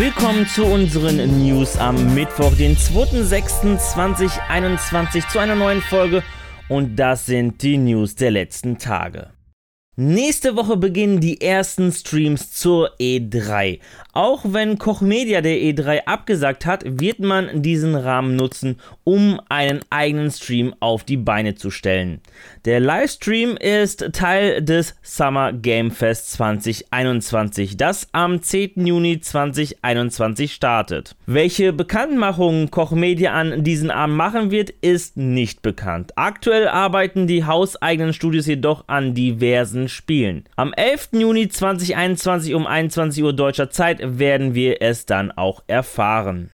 Willkommen zu unseren News am Mittwoch, den 2.6.2021 zu einer neuen Folge und das sind die News der letzten Tage. Nächste Woche beginnen die ersten Streams zur E3. Auch wenn Koch Media der E3 abgesagt hat, wird man diesen Rahmen nutzen, um einen eigenen Stream auf die Beine zu stellen. Der Livestream ist Teil des Summer Game Fest 2021, das am 10. Juni 2021 startet. Welche Bekanntmachungen Koch Media an diesem Abend machen wird, ist nicht bekannt. Aktuell arbeiten die hauseigenen Studios jedoch an diversen Spielen. Am 11. Juni 2021 um 21 Uhr deutscher Zeit werden wir es dann auch erfahren.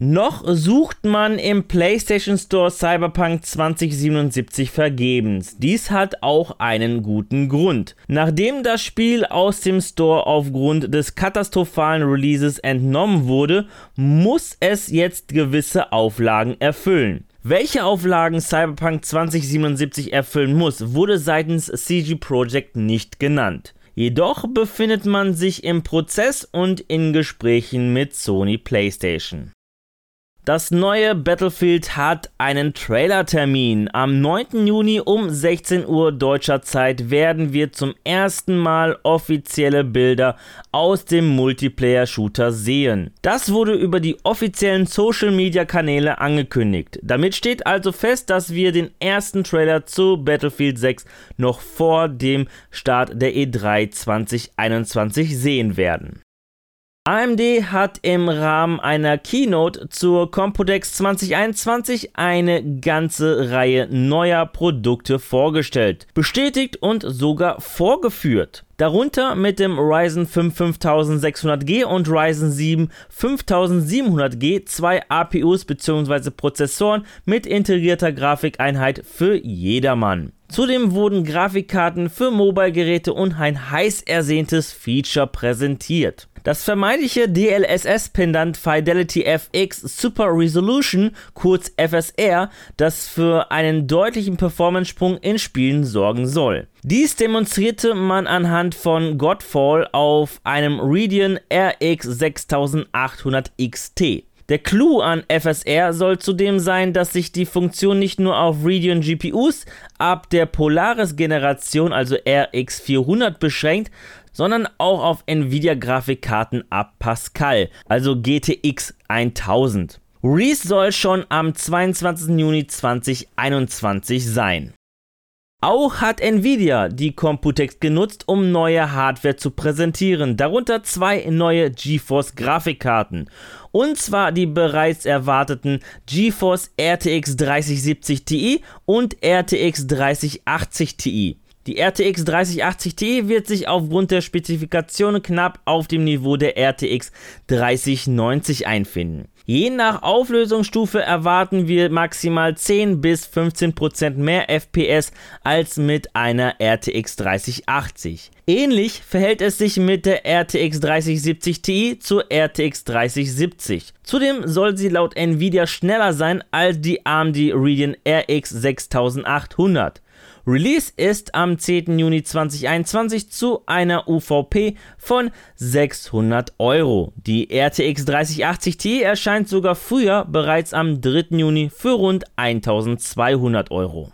Noch sucht man im PlayStation Store Cyberpunk 2077 vergebens. Dies hat auch einen guten Grund. Nachdem das Spiel aus dem Store aufgrund des katastrophalen Releases entnommen wurde, muss es jetzt gewisse Auflagen erfüllen. Welche Auflagen Cyberpunk 2077 erfüllen muss, wurde seitens CG Projekt nicht genannt. Jedoch befindet man sich im Prozess und in Gesprächen mit Sony PlayStation. Das neue Battlefield hat einen Trailer-Termin. Am 9. Juni um 16 Uhr deutscher Zeit werden wir zum ersten Mal offizielle Bilder aus dem Multiplayer-Shooter sehen. Das wurde über die offiziellen Social-Media-Kanäle angekündigt. Damit steht also fest, dass wir den ersten Trailer zu Battlefield 6 noch vor dem Start der E3 2021 sehen werden. AMD hat im Rahmen einer Keynote zur Compodex 2021 eine ganze Reihe neuer Produkte vorgestellt, bestätigt und sogar vorgeführt. Darunter mit dem Ryzen 5 5600G und Ryzen 7 5700G zwei APUs bzw. Prozessoren mit integrierter Grafikeinheit für jedermann. Zudem wurden Grafikkarten für Mobile-Geräte und ein heiß ersehntes Feature präsentiert. Das vermeintliche DLSS-Pendant Fidelity FX Super Resolution, kurz FSR, das für einen deutlichen Performance-Sprung in Spielen sorgen soll. Dies demonstrierte man anhand von Godfall auf einem Radeon RX 6800 XT. Der Clou an FSR soll zudem sein, dass sich die Funktion nicht nur auf Radeon GPUs ab der Polaris-Generation, also RX 400, beschränkt, sondern auch auf Nvidia-Grafikkarten ab Pascal, also GTX 1000. Release soll schon am 22. Juni 2021 sein. Auch hat Nvidia die Computex genutzt, um neue Hardware zu präsentieren, darunter zwei neue GeForce Grafikkarten. Und zwar die bereits erwarteten GeForce RTX 3070 Ti und RTX 3080 Ti. Die RTX 3080 Ti wird sich aufgrund der Spezifikationen knapp auf dem Niveau der RTX 3090 einfinden. Je nach Auflösungsstufe erwarten wir maximal 10 bis 15% mehr FPS als mit einer RTX 3080. Ähnlich verhält es sich mit der RTX 3070 Ti zur RTX 3070. Zudem soll sie laut Nvidia schneller sein als die AMD Radeon RX 6800. Release ist am 10. Juni 2021 zu einer UVP von 600 Euro. Die RTX 3080 Ti erscheint sogar früher, bereits am 3. Juni für rund 1200 Euro.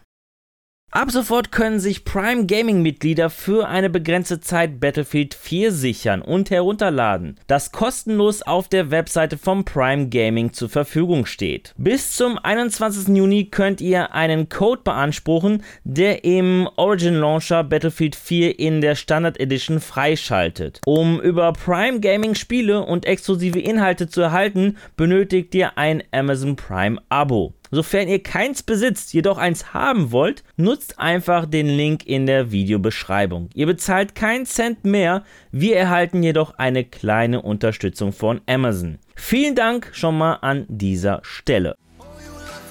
Ab sofort können sich Prime Gaming Mitglieder für eine begrenzte Zeit Battlefield 4 sichern und herunterladen, das kostenlos auf der Webseite von Prime Gaming zur Verfügung steht. Bis zum 21. Juni könnt ihr einen Code beanspruchen, der im Origin Launcher Battlefield 4 in der Standard Edition freischaltet. Um über Prime Gaming Spiele und exklusive Inhalte zu erhalten, benötigt ihr ein Amazon Prime Abo. Sofern ihr keins besitzt, jedoch eins haben wollt, nutzt einfach den Link in der Videobeschreibung. Ihr bezahlt keinen Cent mehr, wir erhalten jedoch eine kleine Unterstützung von Amazon. Vielen Dank schon mal an dieser Stelle.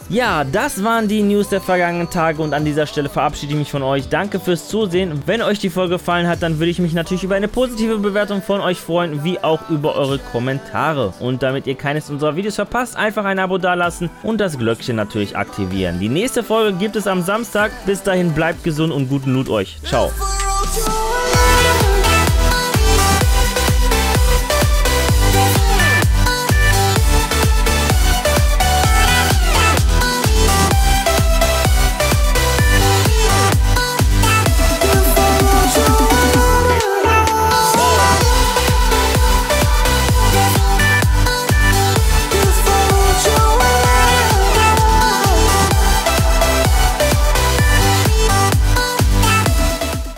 Ja, das waren die News der vergangenen Tage und an dieser Stelle verabschiede ich mich von euch. Danke fürs Zusehen. Wenn euch die Folge gefallen hat, dann würde ich mich natürlich über eine positive Bewertung von euch freuen, wie auch über eure Kommentare. Und damit ihr keines unserer Videos verpasst, einfach ein Abo dalassen und das Glöckchen natürlich aktivieren. Die nächste Folge gibt es am Samstag. Bis dahin bleibt gesund und guten Loot euch. Ciao.